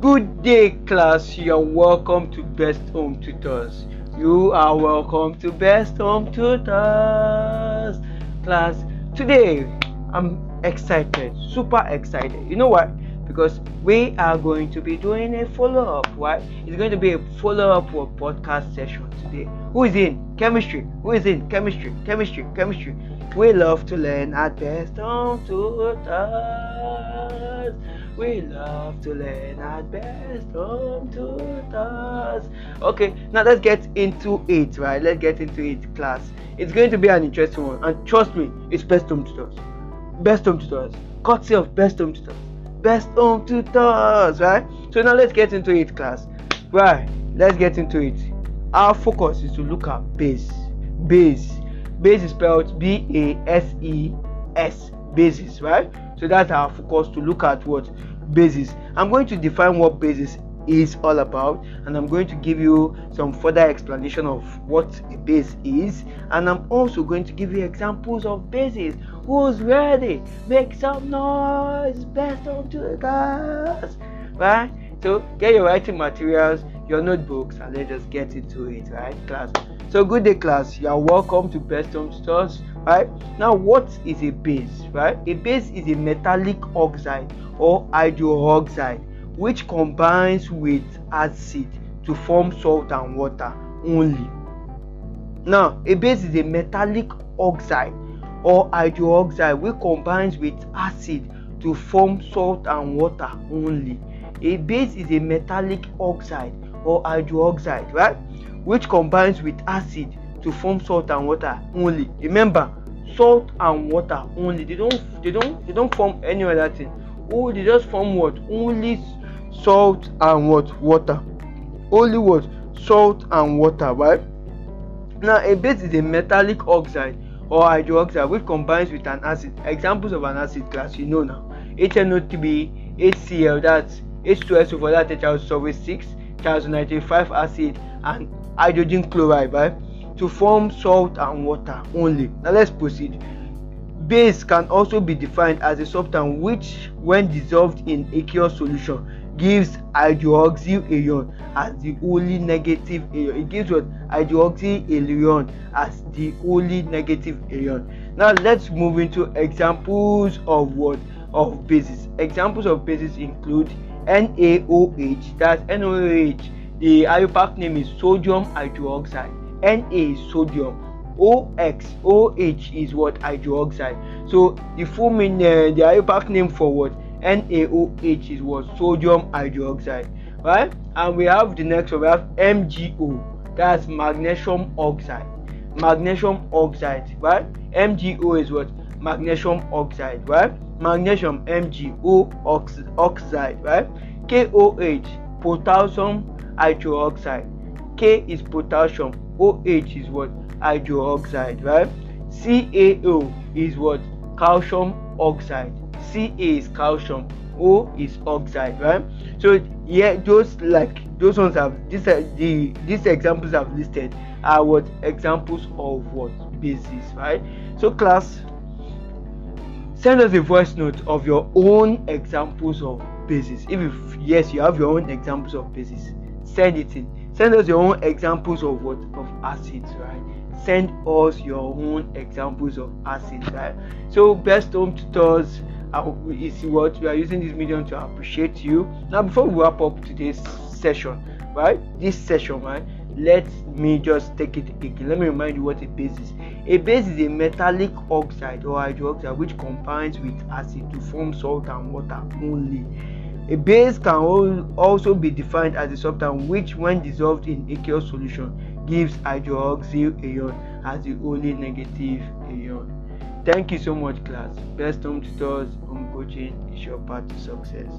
Good day, class. You're welcome to Best Home Tutors. You are welcome to Best Home Tutors. Class, today I'm excited, super excited. You know what? Because we are going to be doing a follow up, right? It's going to be a follow up for podcast session today. Who is in chemistry? Who is in chemistry? Chemistry, chemistry. We love to learn at Best Home Tutors. We love to learn at Best Home Tutors. Okay, now let's get into it, right? Let's get into it, class. It's going to be an interesting one, and trust me, it's Best Home Tutors. Best Home Tutors. Courtesy of Best Home Tutors. Best Home Tutors, right? So now let's get into it, class. Right, let's get into it. Our focus is to look at base. Base. Base is spelled B A S E S. Basis, right? So that's our focus to look at what basis. I'm going to define what basis is all about and I'm going to give you some further explanation of what a base is and I'm also going to give you examples of bases. Who's ready? Make some noise. Best to the class. Right? So get your writing materials, your notebooks, and let's just get into it, right, class? So good day, class. You are welcome to Best Home Tutors, right? Now, what is a base, right? A base is a metallic oxide or hydroxide which combines with acid to form salt and water only. Now, a base is a metallic oxide or hydroxide which combines with acid to form salt and water only. A base is a metallic oxide or hydroxide, right? Which combines with acid to form salt and water only. Remember, salt and water only. They don't they don't they don't form any other thing. Oh, they just form what? Only salt and what? Water. Only what? Salt and water, right? Now a base is a metallic oxide or hydroxide which combines with an acid. Examples of an acid class you know now. HNO3, HCl, that's H2SO for that sulfate 6, thiazonitrile acid, and hydrogen chloride, right? To form salt and water only. Now let's proceed. Base can also be defined as a substance which, when dissolved in aqueous solution, gives hydroxyl ion as the only negative ion. It gives what hydroxyl ion as the only negative ion. Now let's move into examples of what of bases. Examples of bases include NaOH, that's NaOH. The IUPAC name is sodium hydroxide. Na is sodium. OX, OH is what hydroxide. So the full mean, uh, the IUPAC name for what NaOH is what sodium hydroxide, right? And we have the next one. We have MgO, that's magnesium oxide. Magnesium oxide, right? MgO is what magnesium oxide, right? Magnesium MgO ox- oxide, right? KOH, potassium hydroxide. K is potassium, OH is what hydroxide, right? CaO is what calcium oxide. Ca is calcium, O is oxide, right? So yeah, those like those ones have this uh, the these examples I've listed are what examples of what bases, right? So class, send us a voice note of your own examples of bases. If yes, you have your own examples of bases, send it in. Send us your own examples of what of acids, right? Send us your own examples of acids, right? So best home tutors is what we are using this medium to appreciate you. Now, before we wrap up today's session, right? This session, right? Let me just take it again. Let me remind you what a base is. A base is a metallic oxide or hydroxide which combines with acid to form salt and water only. A base can also be defined as a substance which, when dissolved in aqueous solution, gives hydroxyl ion as the only negative ion. Thank you so much, class. Best home tutors, home coaching is your path to success.